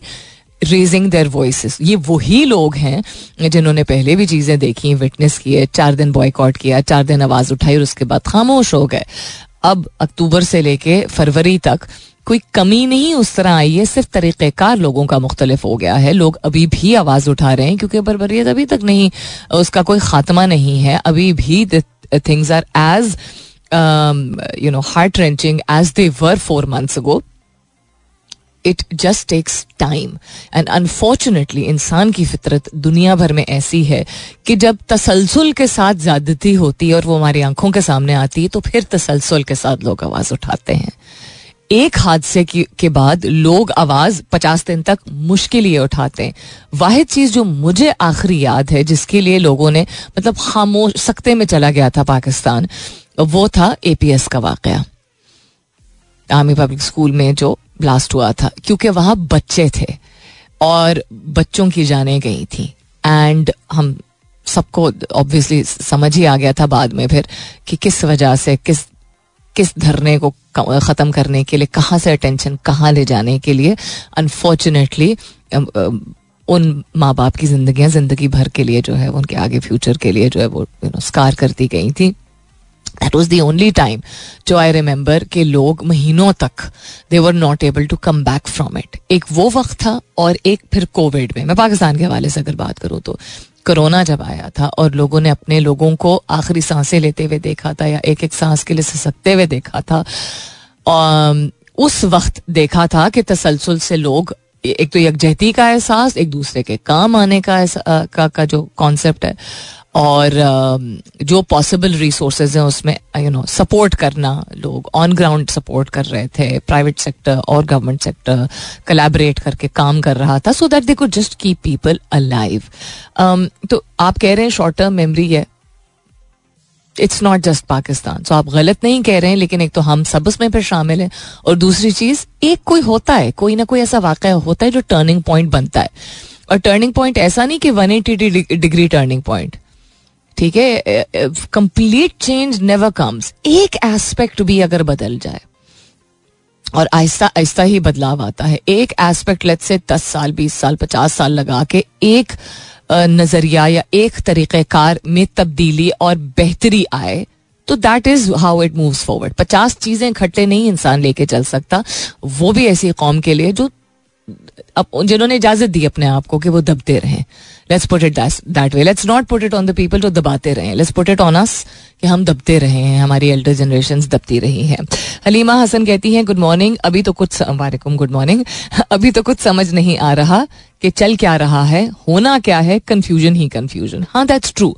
raising their voice ये वही लोग हैं जिन्होंने पहले भी चीज़ें देखी विटनेस किए चार दिन बॉयकॉट किया, चार दिन आवाज़ उठाई और उसके बाद खामोश हो गए। अब अक्टूबर से लेके फरवरी तक कोई कमी नहीं उस तरह आई है, सिर्फ़ तरीक़ेकार लोगों का मुख्तलिफ़ हो गया है। लोग अभी भी आवाज़ उठा रहे हैं क्योंकि बरबरीत अभी तक नहीं, उसका कोई खात्मा नहीं है। अभी भी things are as you know heart wrenching as they were four months ago it just takes time and unfortunately इंसान की फितरत दुनिया भर में ऐसी है कि जब तसलसल के साथ ज्यादती होती है और वो हमारी आँखों के सामने आती है तो फिर तसलसल के साथ लोग आवाज़ उठाते हैं एक हादसे की बाद लोग आवाज़ पचास दिन तक मुश्किल ये उठाते हैं वाहिद चीज़ जो मुझे आखिरी याद है जिसके लिए लोगों ने मतलब खामोश सख्ते में चला गया था पाकिस्तान वो था एपीएस का वाकया आर्मी पब्लिक स्कूल में जो ब्लास्ट हुआ था, क्योंकि वहाँ बच्चे थे और बच्चों की जाने गई थी। एंड हम सबको ऑब्वियसली समझ ही आ गया था बाद में फिर कि किस वजह से, किस किस धरने को ख़त्म करने के लिए, कहाँ से अटेंशन कहाँ ले जाने के लिए अनफॉर्चुनेटली उन माँ बाप की जिंदगियाँ ज़िंदगी भर के लिए जो है, उनके आगे फ्यूचर के लिए जो है वो यू नो स्कार करती गई थी। That was the only time जो आई रिमेंबर के लोग महीनों तक they were not able to come back from it एक वो वक्त था और एक फिर कोविड में। मैं पाकिस्तान के हवाले से अगर बात करूँ तो कोरोना जब आया था और लोगों ने अपने लोगों को आखिरी साँसें लेते हुए देखा था या एक एक सांस के लिए सिसकते हुए देखा था उस वक्त देखा था कि तसलसल से लोग एक तो यकजहती का एहसास एक दूसरे के काम आने का का, का जो कॉन्सेप्ट है और जो पॉसिबल रिसोर्सेज हैं उसमें यू नो सपोर्ट करना लोग ऑन ग्राउंड सपोर्ट कर रहे थे प्राइवेट सेक्टर और गवर्नमेंट सेक्टर कलेबरेट करके काम कर रहा था so that they could just keep people alive तो आप कह रहे हैं शॉर्ट टर्म मेमोरी है। It's not just Pakistan so आप गलत नहीं कह रहे हैं, लेकिन एक तो हम सब उसमें फिर शामिल हैं, और दूसरी चीज़, एक कोई होता है, कोई ना कोई ऐसा वाक़ होता है जो टर्निंग पॉइंट बनता है। और टर्निंग पॉइंट ऐसा नहीं कि one eighty degree turning point ठीक है? कंप्लीट चेंज नेवर कम्स एक एस्पेक्ट भी अगर बदल जाए, और आहिस्ता आहिस्ता ही बदलाव आता है, एक एस्पेक्ट लेट से दस साल, बीस साल, पचास साल लगा के एक नज़रिया या एक तरीक़ेकार में तब्दीली और बेहतरी आए तो that is how it moves forward पचास चीज़ें इकट्ठे नहीं इंसान लेके चल सकता, वो भी ऐसी कौम के लिए जो जिन्होंने इजाज़त दी अपने आप को कि वो दबते रहें। Let's put it that way let's not put it on the people जो दबाते रहे। Let's put it on us कि हम दबते रहे हैं। हमारी एल्डर जनरेशन दबती रही हैं। हलीमा हसन कहती हैं गुड मॉर्निंग अभी तो कुछ वालेकुम गुड मॉर्निंग अभी तो कुछ समझ नहीं आ रहा कि चल क्या रहा है। होना क्या है? कंफ्यूजन ही कंफ्यूजन हाँ that's true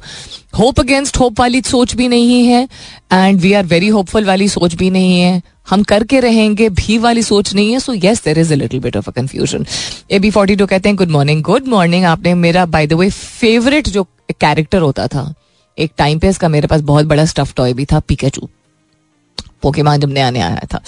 hope against hope वाली सोच भी नहीं है। And we are very hopeful वाली सोच भी नहीं है। हम करके रहेंगे, भी वाली सोच नहीं है so yes there is a little bit of a confusion A B forty two कहते हैं गुड मॉर्निंग गुड मॉर्निंग आपने मेरा बाय द वे फेवरेट जो कैरेक्टर होता था, एक टाइम पे इसका मेरे पास बहुत बड़ा स्टफ़ टॉय भी था पिकेचू पोकेमान जब नया नया आया था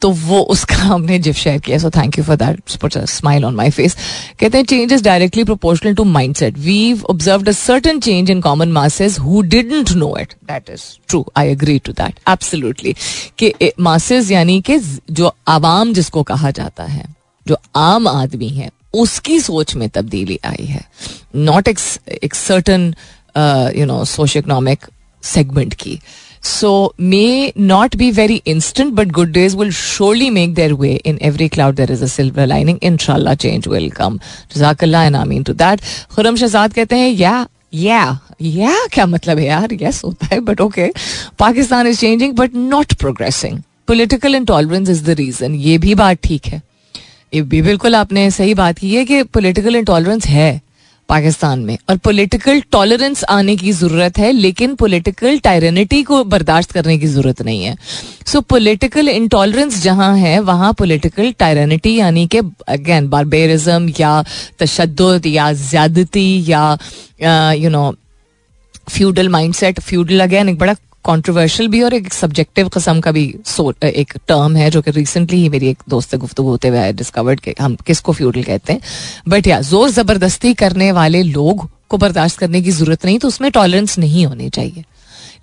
तो वो उसका हमने जिफ शेयर किया so thank you for that smile on my face कहते हैं change is directly proportional to mindset we observe a certain change in common masses who didn't know it that is true I agree to that absolutely कि masses यानी कि जो आवाम जिसको कहा जाता है जो आम आदमी है उसकी सोच में तब्दीली आई है नॉट एक certain you know socio economic segment की So may not be very instant, but good days will surely make their way. In every cloud there is a silver lining. Inshallah change will come. Jazakallah and Ameen to that. Khurram Shahzad कहते हैं या या या क्या मतलब है यार yes होता है but okay Pakistan is changing but not progressing political intolerance is the reason ये भी बात ठीक है ये भी बिल्कुल आपने सही बात की है कि पोलिटिकल इंटॉलरेंस है पाकिस्तान में। और पॉलिटिकल टॉलरेंस आने की ज़रूरत है, लेकिन पॉलिटिकल टायरेनिटी को बर्दाश्त करने की ज़रूरत नहीं है। सो पॉलिटिकल इंटॉलरेंस जहाँ है, वहाँ पॉलिटिकल टायरेनिटी यानी कि अगेन बारबेरिज्म या तशद या ज्यादती या you know feudal mindset feudal again एक बड़ा कंट्रोवर्शियल भी और एक सब्जेक्टिव कस्म का भी एक टर्म है जो कि रिसेंटली ही मेरी एक दोस्त गुफ्तु होते हुए डिस्कवर्ड के हम किसको फ्यूडल कहते हैं। बट या ज़ोर ज़बरदस्ती करने वाले लोग को बर्दाश्त करने की ज़रूरत नहीं तो उसमें टॉलरेंस नहीं होनी चाहिए।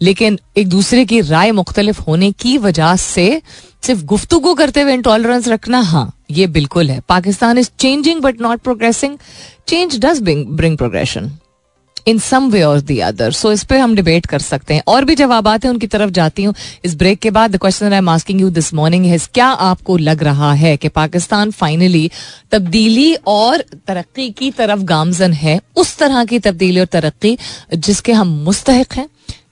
लेकिन एक दूसरे की राय मुख्तलिफ़ होने की वजह से सिर्फ़ गुफ्तु करते हुए इंटॉलरेंस रखना हाँ ये बिल्कुल है। Pakistan is changing but not progressing change does bring progression in some way और दी अदर सो इस पर हम डिबेट कर सकते हैं। और भी जवाब हैं उनकी तरफ़ जाती हूँ। इस ब्रेक के बाद the question I am asking you this morning है क्या आपको लग रहा है कि पाकिस्तान फाइनली तब्दीली और तरक्की की तरफ़ गामजन है? उस तरह की तब्दीली और तरक्की जिसके हम मुस्तक हैं।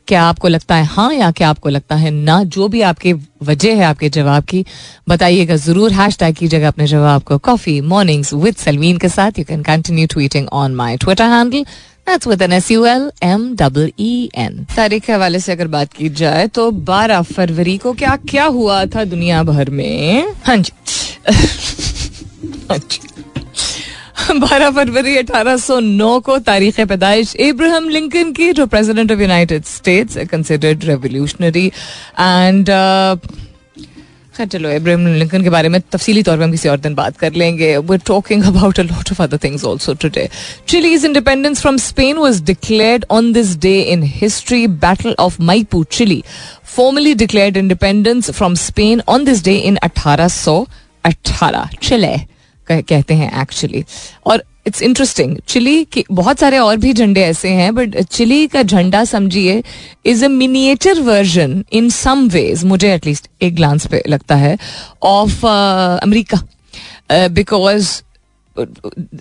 क्या आपको लगता है हाँ या क्या आपको लगता है ना? जो भी आपकी वजह है आपके जवाब की, बताइएगा ज़रूर। हैश टैग कीजिएगा अपने जवाब को। कॉफ़ी मॉर्निंग्स विद सलवीन के साथ। You can continue tweeting on my Twitter handle That's with an S-U-L M-E-E-N. तारीख के हवाले से अगर बात की जाए तो 12 फरवरी को क्या क्या हुआ था दुनिया भर में हाँ जी हाँ जी बारह फरवरी 1809 को तारीख पैदाइश इब्राहिम लिंकन की जो president of United States considered revolutionary and खैर, चलो इब्राहिम लिंकन के बारे में तफसीली तौर पर हम किसी और दिन बात कर लेंगे। We talking about a lot of other things also today Chile's independence from Spain was declared on this day in history battle of Maipu Chile formally declared independence from Spain on this day in 1818 Chile कहते हैं actually और it's interesting chilli के बहुत सारे और भी झंडे ऐसे हैं बट चिली का झंडा समझिए is a miniature version in some ways मुझे एटलीस्ट एक ग्लांस पे लगता है of America because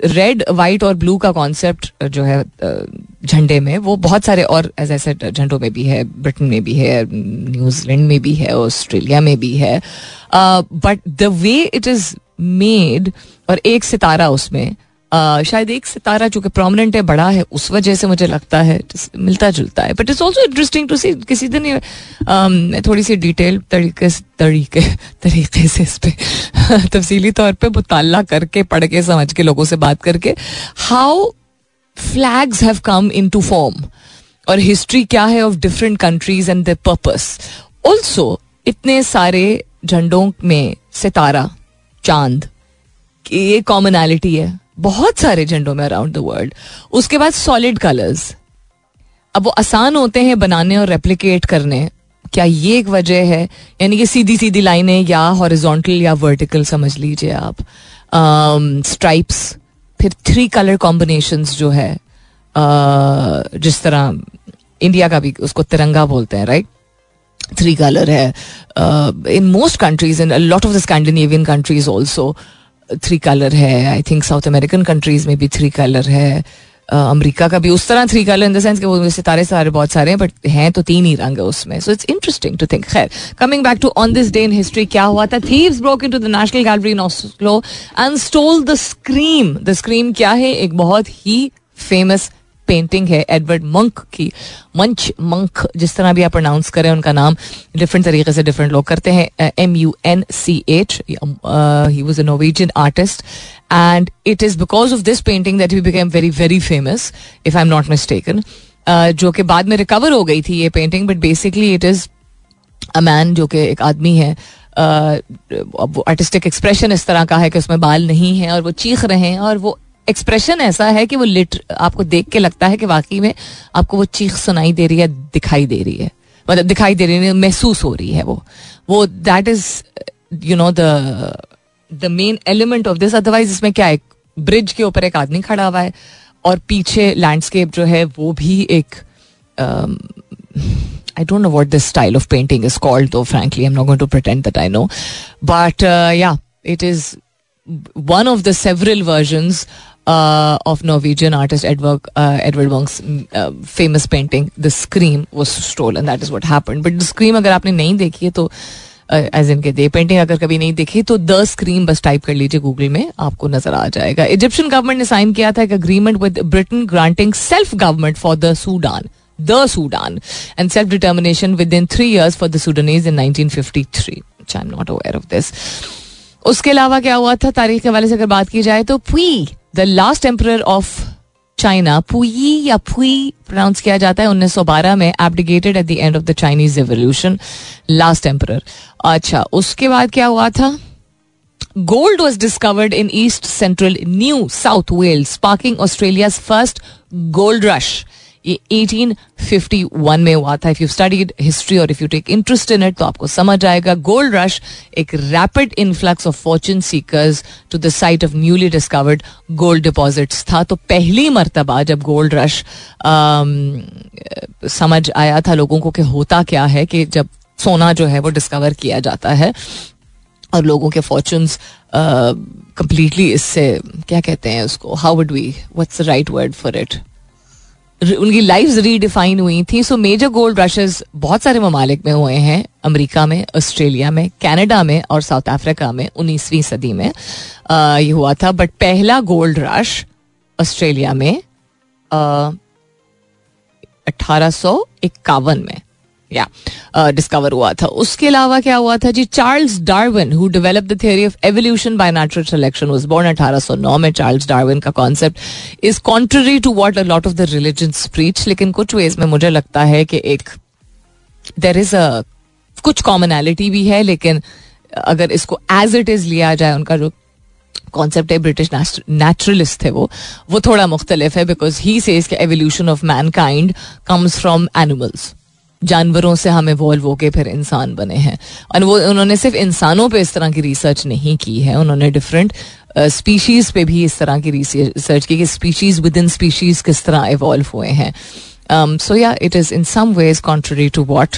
red white और ब्लू का कॉन्सेप्ट जो है झंडे में, वो बहुत सारे और एज ऐसे झंडों में भी है ब्रिटेन में भी है न्यूजीलैंड में भी है ऑस्ट्रेलिया में भी है. But the way it is made और एक सितारा उसमें शायद एक सितारा जो कि प्रोमिनेंट है बड़ा है उस वजह से मुझे लगता है मिलता जुलता है। But it's also interesting to see किसी दिन um, थोड़ी सी डिटेल तरीके तरीके तरीके से इस पर तफसीली तौर पर मुताला करके पढ़ के समझ के लोगों से बात करके how flags have come in to form और हिस्ट्री क्या है of different countries and the purpose also इतने सारे झंडों में सितारा चाँद ये कॉमनैलिटी है। बहुत सारे झंडों में अराउंड द वर्ल्ड उसके बाद सॉलिड कलर्स अब वो आसान होते हैं बनाने और रेप्लिकेट करने. क्या ये एक वजह है? यानी कि सीधी सीधी लाइनें या हॉरिजॉन्टल या वर्टिकल समझ लीजिए आप. स्ट्राइप्स um, फिर थ्री कलर कॉम्बिनेशन जो है uh, जिस तरह इंडिया का भी उसको तिरंगा बोलते हैं राइट थ्री कलर है. In most countries in lot of the Scandinavian countries also three colour है. I think South American countries में भी थ्री कलर है. अमेरिका का भी उस तरह three colour in the sense कि वो सितारे सारे बहुत सारे हैं बट हैं तो तीन ही रंग है उसमें. So it's interesting to think खैर coming back to on this day in history क्या हुआ था? Thieves broke into the National Gallery in Oslo and stole the Scream the Scream क्या है? एक बहुत ही फ़ेमस पेंटिंग है एडवर्ड मंक की। मंच मंक जिस तरह भी आप प्रोनाउंस करें, उनका नाम डिफरेंट तरीके से डिफरेंट लोग करते हैं। M U N C H he was a Norwegian artist and it is because of this painting that he became very very famous if I am not mistaken जो कि बाद में रिकवर हो गई थी ये painting but basically it is a man जो कि एक आदमी है। वो आर्टिस्टिक एक्सप्रेशन इस तरह का है कि उसमें बाल नहीं है और वो चीख रहे हैं और वो एक्सप्रेशन ऐसा है कि वो लिट आपको देख के लगता है कि वाकई में आपको वो चीख सुनाई दे रही है, दिखाई दे रही है। मतलब दिखाई दे रही है महसूस हो रही है वो। वो that is you know the the main element of this otherwise इसमें क्या है ब्रिज के ऊपर एक आदमी खड़ा हुआ है, और पीछे लैंडस्केप जो है, वो भी एक I don't know what this style of painting is called though frankly am not going to pretend that I know but yeah it is one of the several versions of Norwegian artist Edward uh, Edward Munch's uh, famous painting, The Scream, was stolen. That is what happened. But The Scream अगर आपने नहीं देखी है तो as in के painting अगर कभी नहीं देखी तो द स्क्रीम बस टाइप कर लीजिए गूगल में आपको नज़र आ जाएगा। इजिप्शियन गवर्नमेंट ने साइन किया था एक agreement with Britain granting self government for the Sudan the Sudan and self determination within three years for the Sudanese in 1953 I am not aware of this उसके अलावा क्या हुआ था? तारीख के हवाले से अगर बात की जाए तो Puyi the last emperor of China Puyi या पुई प्रोनाउंस किया जाता है 1912 में abdicated at the end of the Chinese revolution last emperor अच्छा उसके बाद क्या हुआ था? Gold was discovered in east central New South Wales parking Australia first gold rush ये 1851 में हुआ था। इफ़ यू स्टडीड हिस्ट्री और if you take interest in it तो आपको समझ आएगा। गोल्ड रश एक rapid influx of fortune seekers to the site of newly discovered gold deposits था। तो पहली मरतबा जब गोल्ड रश समझ आया था लोगों को कि होता क्या है कि जब सोना जो है वो डिस्कवर किया जाता है और लोगों के फॉर्चून्स कंप्लीटली इससे, क्या कहते हैं उसको? How would we what's the right word for it उनकी लाइफ रीडिफाइन हुई थी. सो मेजर गोल्ड रशेज बहुत सारे ममालिक में हुए हैं. अमेरिका में ऑस्ट्रेलिया में कनाडा में और साउथ अफ्रीका में, उन्नीसवीं सदी में ये हुआ था. बट पहला गोल्ड रश ऑस्ट्रेलिया में अठारह सौ इक्यावन में. या डिस्कवर हुआ था। उसके अलावा क्या हुआ था जी Charles Darwin who develop the theory of evolution by natural selection was born 1809 में। चार्ल्स डार्विन का concept is contrary to what a lot of the religion preach लेकिन कुछ वेज में मुझे लगता है कि एक देर इज़ अ कुछ कॉमनैलिटी भी है, लेकिन अगर इसको एज इट इज़ लिया जाए, उनका जो कॉन्सेप्ट है ब्रिटिश नेचुरलिस्ट थे वो वो थोड़ा मुख्तलिफ़ है बिकॉज़ ही सेज के evolution of mankind comes from animals जानवरों से हम इवॉल्व होके फिर इंसान बने हैं और वो उन्होंने सिर्फ़ इंसानों पे इस तरह की रिसर्च नहीं की है उन्होंने डिफरेंट स्पीशीज uh, पे भी इस तरह की रिसर्च की कि स्पीशीज विद इन स्पीशीज किस तरह इवॉल्व हुए हैं so yeah it is in some ways contrary to what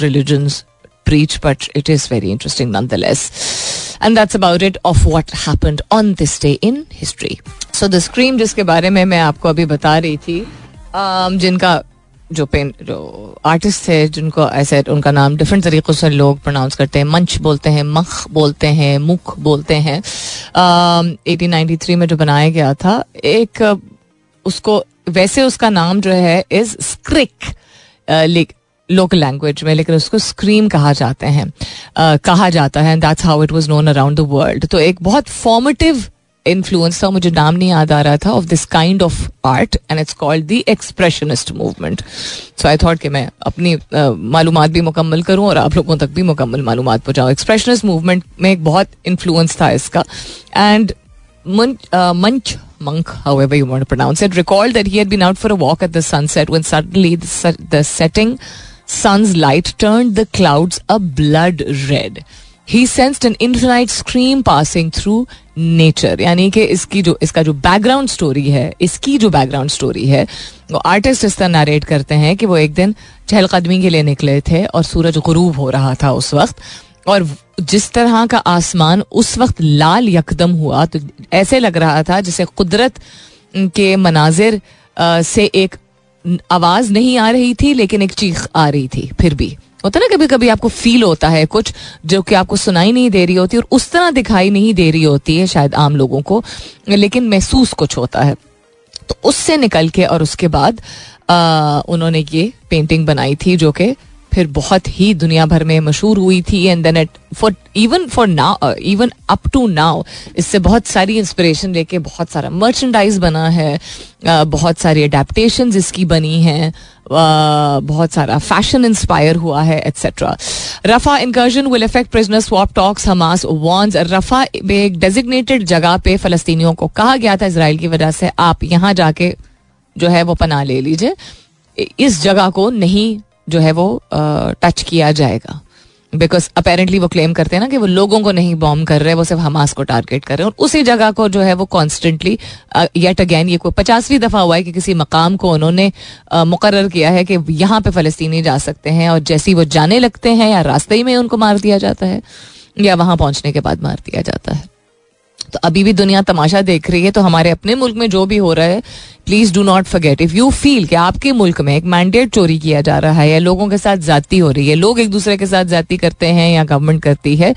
religions preach, but it is very interesting nonetheless. And that's about it of what happened on this day in history. So the scream जिसके बारे में मैं आपको अभी बता रही थी um, जिनका जो पेन जो आर्टिस्ट थे जिनको ऐसे उनका नाम डिफरेंट तरीक़ों से लोग प्रोनाउंस करते हैं। मंच बोलते हैं मख बोलते हैं मुख बोलते हैं। एटीन नाइन्टी थ्री में जो बनाया गया था एक उसको वैसे उसका नाम जो है इज़ स्क्रिक लोकल लैंग्वेज में लेकिन उसको स्क्रीम कहा जाते हैं। Uh, कहा जाता है that's how it was known around the world तो एक बहुत फॉर्मेटिव इन्फ्लुएंस था मुझे नाम नहीं याद आ रहा था of this kind of art and it's called the expressionist movement so I thought कि मैं अपनी मालूम भी मुकम्मल करूँ और आप लोगों तक भी मुकम्मल मालूम पहुंचाऊं एक्सप्रेशनिस्ट मूवमेंट में एक बहुत इन्फ्लुएंस था इसका एंड मंच monk, however you want to pronounce it, recalled that he had been out for a walk at the sunset when suddenly the, the setting sun's light turned the clouds a blood red. He sensed an infinite scream passing through nature यानी कि इसकी जो, इसका जो background story है, इसकी जो background story है, वो आर्टिस्ट इस तरह नरेट करते हैं कि वो एक दिन चहलकदमी के लिए निकले थे और सूरज गुरूब हो रहा था उस वक्त। और जिस तरह का आसमान उस वक्त लाल यकदम हुआ तो ऐसे लग रहा था जैसे कुदरत के मनाजिर से एक आवाज़ नहीं आ रही थी, लेकिन एक चीख आ रही थी, फिर भी। होता है ना कभी कभी आपको फील होता है कुछ जो कि आपको सुनाई नहीं दे रही होती और उस तरह दिखाई नहीं दे रही होती है शायद आम लोगों को लेकिन महसूस कुछ होता है। तो उससे निकल के और उसके बाद आ, उन्होंने ये पेंटिंग बनाई थी जो कि फिर बहुत ही दुनिया भर में मशहूर हुई थी and then it for even for now even up to now इससे बहुत सारी इंस्पिरेशन लेके बहुत सारा मर्चेंडाइज बना है uh, बहुत सारी अडेप्टशन इसकी बनी हैं uh, बहुत सारा फ़ैशन इंस्पायर हुआ है etcetera Rafah incursion will effect prisoner swap talks Hamas vows Rafah में एक डेजिग्नेटेड जगह पे फलस्तीनियों को कहा गया था इसराइल की वजह से आप यहाँ जाके जो है वो पना ले लीजिए। इस जगह को नहीं जो है वो टच किया जाएगा। बिकॉज़ अपेरेंटली वो क्लेम करते हैं ना कि वो लोगों को नहीं बॉम्ब कर रहे, वो सिर्फ़ हमास को टारगेट कर रहे हैं। और उसी जगह को जो है वो कॉन्स्टेंटली येट अगेन ये कोई पचासवीं दफ़ा हुआ है कि किसी मकाम को उन्होंने मुकर किया है कि यहाँ पे फलस्तीनी जा सकते हैं और जैसी वो जाने लगते हैं या रास्ते ही में उनको मार दिया जाता है या वहाँ पहुँचने के बाद मार दिया जाता है। तो अभी भी दुनिया तमाशा देख रही है तो हमारे अपने मुल्क में जो भी हो रहा है please do not forget if you feel कि आपके मुल्क में एक मैंडेट चोरी किया जा रहा है, या लोगों के साथ जाती हो रही है, लोग एक दूसरे के साथ जाती करते हैं या गवर्नमेंट करती है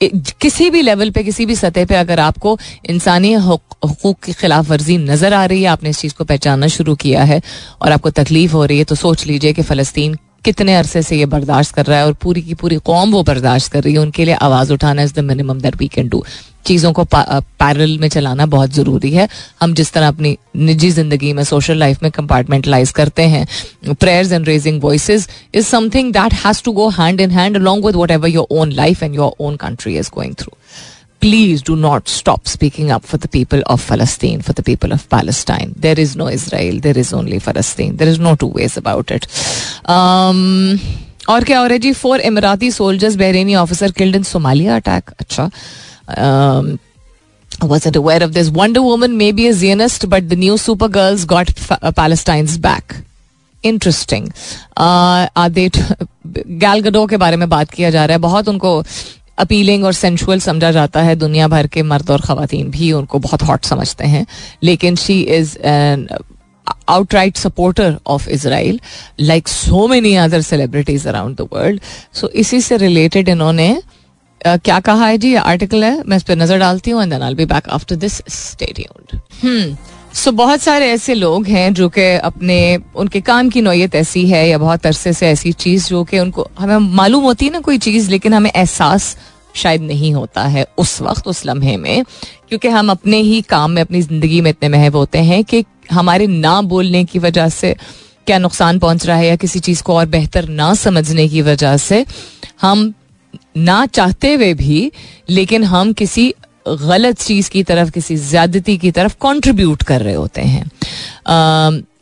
किसी भी लेवल पे, किसी भी सतह पे अगर आपको इंसानी हकूक की खिलाफ वर्जी नज़र आ रही है, आपने इस चीज़ को पहचानना शुरू किया है, और आपको तकलीफ़ हो रही है तो सोच लीजिए कि फ़लस्तीन कितने अरसे से ये बर्दाश्त कर रहा है और पूरी की पूरी कौम वो बर्दाश्त कर रही है, उनके लिए आवाज़ उठाना is the minimum that we can do चीज़ों को पैरल में चलाना बहुत ज़रूरी है। हम जिस तरह अपनी निजी ज़िंदगी में सोशल लाइफ में कंपार्टमेंटलाइज करते हैं prayers and raising voice is something that has to go hand in hand along with whatever your own life and your own country is going through please do not stop speaking up for the people of Palestine, for the people of Palestine. There is no Israel, there is only Palestine. There is no two ways about it. Um, और क्या हो रहा है जी four Emirati soldiers Bahraini officer killed in Somalia attack अच्छा um, wasn't aware of this. Wonder Woman may be a Zionist, but the new Supergirls got uh, Palestine's back. Interesting आदेट गैल गडो के बारे में बात किया जा रहा है बहुत उनको अपीलिंग और सेंशुअल समझा जाता है। दुनिया भर के मर्द और खातन भी उनको बहुत हॉट समझते हैं। लेकिन she is an out outright supporter of Israel, like so many other celebrities around the world. So इसी से related इन्होंने uh, क्या कहा है जी? आर्टिकल है मैं इस पर नज़र डालती हूँ and then be back after this so बहुत सारे ऐसे लोग हैं जो कि अपने, उनके काम की नोयत ऐसी है या बहुत अरसे से ऐसी चीज़ जो कि उनको, हमें मालूम होती है ना कोई चीज़, लेकिन हमें एहसास शायद नहीं होता है उस वक्त, उस लम्हे में, क्योंकि हम अपने ही काम में, अपनी ज़िंदगी में इतने महव होते हैं कि हमारे ना बोलने की वजह से क्या नुकसान पहुँच रहा है या किसी चीज़ को और बेहतर ना समझने की वजह से, हम ना चाहते हुए भी, लेकिन हम किसी गलत चीज़ की तरफ़, किसी ज्यादती की तरफ़ कंट्रीब्यूट कर रहे होते हैं।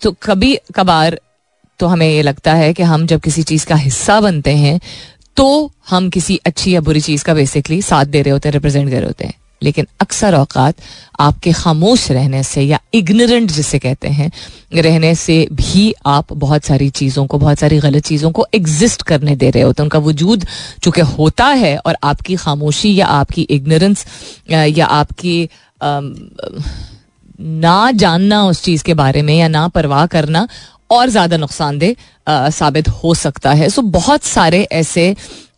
तो कभी कभार तो हमें ये लगता है कि हम जब किसी चीज़ का हिस्सा बनते हैं तो हम किसी अच्छी या बुरी चीज़ का बेसिकली साथ दे रहे होते हैं रिप्रेजेंट कर रहे होते हैं। लेकिन अक्सर अवकात आपके खामोश रहने से या इग्नोरेंट जिसे कहते हैं, रहने से भी आप बहुत सारी चीज़ों को, बहुत सारी गलत चीज़ों को एग्जिस्ट करने दे रहे होते हैं। उनका वजूद चूँकि होता है और आपकी खामोशी या आपकी इग्नोरेंस या आपकी ना जानना उस चीज़ के बारे में या ना परवाह करना और ज़्यादा नुकसानदेह साबित हो सकता है। सो बहुत सारे ऐसे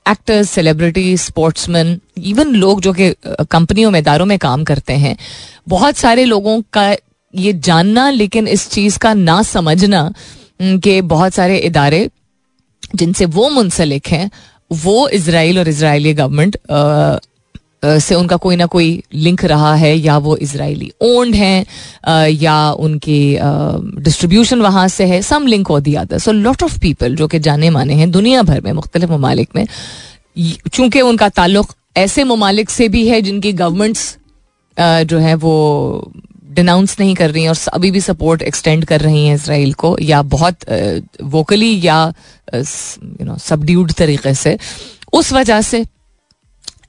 एक्टर्स सेलिब्रिटी स्पोर्ट्समैन इवन लोग जो कि कंपनियों में, इदारों में काम करते हैं, बहुत सारे लोगों का ये जानना, लेकिन इस चीज़ का ना समझना कि बहुत सारे इदारे, जिनसे वो मुंसलिक हैं, वो इसराइल और इसराइली गवर्नमेंट से उनका कोई ना कोई लिंक रहा है, या वो इसराइली ओन्ड हैं या उनकी डिस्ट्रीब्यूशन वहाँ से है सम लिंक हो दिया था सो लॉट ऑफ़ पीपल जो कि जाने माने हैं दुनिया भर में, मुख्तलिफ़ ममालिक में चूँकि उनका ताल्लुक ऐसे ममालिक से भी है जिनकी गवर्नमेंट्स जो है वो डिनाउंस नहीं कर रही हैं और अभी भी सपोर्ट एक्सटेंड कर रही हैं इसराइल को, या बहुत वोकली या यू नो सबड्यूड तरीके से, उस वजह से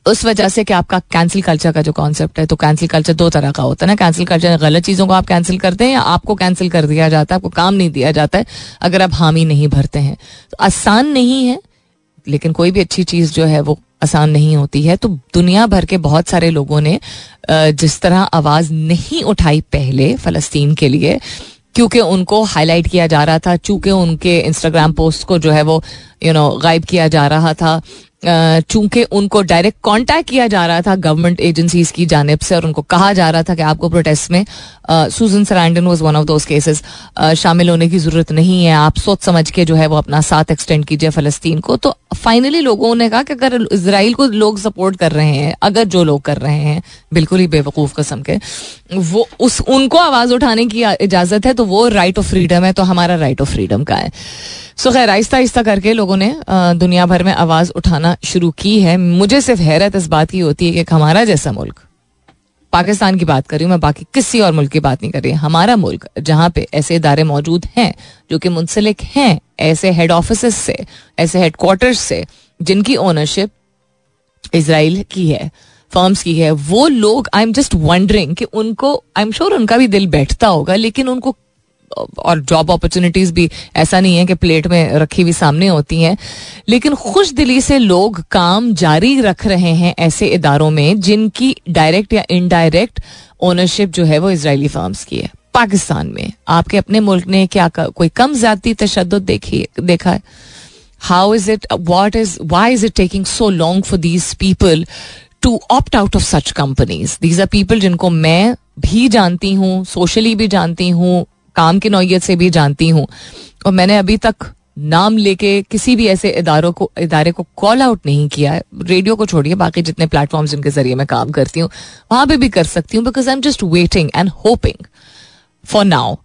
उस वजह से कि आपका कैंसिल कल्चर का जो कॉन्सेप्ट है तो कैंसिल कल्चर दो तरह का होता है ना। कैंसिल कल्चर गलत चीज़ों को आप कैंसिल करते हैं या आपको कैंसिल कर दिया जाता है, आपको काम नहीं दिया जाता है, अगर आप हामी नहीं भरते हैं। तो आसान नहीं है, लेकिन कोई भी अच्छी चीज़ जो है वो आसान नहीं होती है। तो दुनिया भर के बहुत सारे लोगों ने जिस तरह आवाज़ नहीं उठाई पहले फ़लस्तीन के लिए, क्योंकि उनको हाईलाइट किया जा रहा था, चूँकि उनके इंस्टाग्राम पोस्ट को जो है वो यू नो गायब किया जा रहा था। चूँकि उनको डायरेक्ट कांटेक्ट किया जा रहा था गवर्नमेंट एजेंसीज की जानब से और उनको कहा जा रहा था कि आपको प्रोटेस्ट में Susan Sarandon was one of those cases शामिल होने की ज़रूरत नहीं है। आप सोच समझ के जो है वो अपना साथ एक्सटेंड कीजिए फलस्तीन को। तो फाइनली लोगों ने कहा कि अगर इसराइल को लोग सपोर्ट कर रहे हैं, अगर जो लोग कर रहे हैं, बिल्कुल ही बेवकूफ़ कस्म के, वो उस, उनको आवाज़ उठाने की इजाज़त है तो वो राइट ऑफ़ फ्रीडम है तो हमारा राइट ऑफ़ फ्रीडम का है। सो खैर, आहिस्ता आहिस्ता करके लोगों ने दुनिया भर में आवाज़ उठाना शुरू की है। मुझे सिर्फ़ हैरत इस बात की होती है कि हमारा जैसा मुल्क पाकिस्तान की बात कर रही हूँ, मैं बाकी किसी और मुल्क की बात नहीं कर रही, हमारा मुल्क, जहाँ पे ऐसे इदारे मौजूद हैं, जो कि मुंसलिक हैं, ऐसे हेड ऑफ़िस से, ऐसे हेड क्वार्टर से, जिनकी ओनरशिप इसराइल की है फर्म्स की है, वो लोग आई एम जस्ट वंडरिंग कि उनको आई एम श्योर उनका भी दिल बैठता होगा, लेकिन उनको और जॉब अपॉर्चुनिटीज़ भी ऐसा नहीं है कि प्लेट में रखी हुई सामने होती हैं। लेकिन खुश दिली से लोग काम जारी रख रहे हैं ऐसे इदारों में, जिनकी डायरेक्ट या इनडायरेक्ट ओनरशिप जो है वो इसराइली फर्म्स की है। पाकिस्तान में आपके अपने मुल्क ने क्या कोई कम ज़्यादा तशद देखी, देखा है? How is it what is why is it taking so long for these people to opt out of such companies these are people जिनको मैं भी जानती हूँ सोशली भी जानती हूँ काम की नौयत से भी जानती हूँ। और मैंने अभी तक नाम लेके किसी भी ऐसे इदारों को, इदारे को कॉल आउट नहीं किया है। रेडियो को छोड़िए, बाकी जितने प्लेटफॉर्म्स जिनके ज़रिए मैं काम करती हूँ, वहाँ पे भी कर सकती हूँ because I am just waiting and hoping for now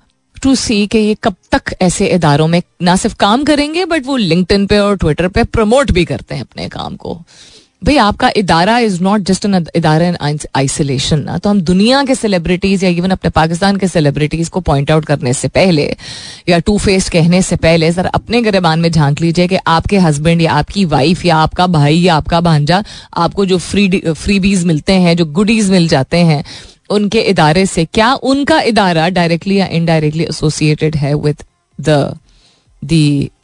to see कि ये कब तक ऐसे इदारों में ना सिर्फ़ काम करेंगे बट वो लिंक्डइन पे और ट्विटर पे प्रमोट भी करते हैं अपने काम को। भाई, आपका इदारा इज़ नॉट जस्ट एन इदारा इन आइसोलेशन ना। तो हम दुनिया के सेलिब्रिटीज या इवन अपने पाकिस्तान के सेलिब्रिटीज को पॉइंट आउट करने से पहले या टू फेस कहने से पहले सर अपने गरेबान में झाँक लीजिए कि आपके हस्बैंड या आपकी वाइफ या आपका भाई या आपका भांजा, आपको जो फ्री फ्रीबीज मिलते हैं, जो गुडीज मिल जाते हैं, उनके इदारे से क्या उनका इदारा डायरेक्टली या इनडायरेक्टली एसोसिएटेड है with the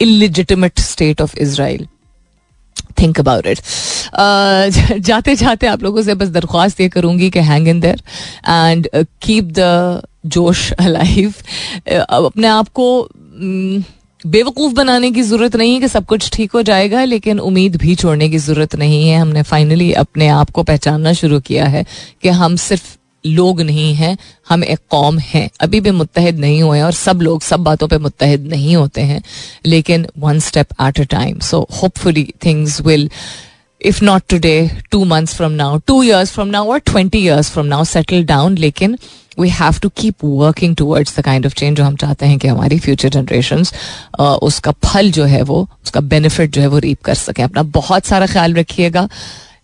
illegitimate state of Israel think about it जाते जाते आप लोगों से बस दरख्वास्त ये करूँगी कि hang in there and keep the जोश अलाइव अपने आप को बेवकूफ़ बनाने की ज़रूरत नहीं है कि सब कुछ ठीक हो जाएगा, लेकिन उम्मीद भी छोड़ने की ज़रूरत नहीं है। हमने फाइनली अपने आप को पहचानना शुरू किया है कि हम सिर्फ़ लोग नहीं हैं, हम एक कौम हैं। अभी भी मुतहद नहीं हुए हैं और सब लोग सब बातों पे मुतहद नहीं होते हैं, लेकिन one step at a time so hopefully things will if not today two months from now two years from now और twenty years from now settle down लेकिन we have to keep working towards the kind of change जो हम चाहते हैं कि हमारी future generation उसका फल जो है वो, उसका बेनिफिट जो है वो रीप कर सकें। अपना बहुत सारा ख्याल रखिएगा।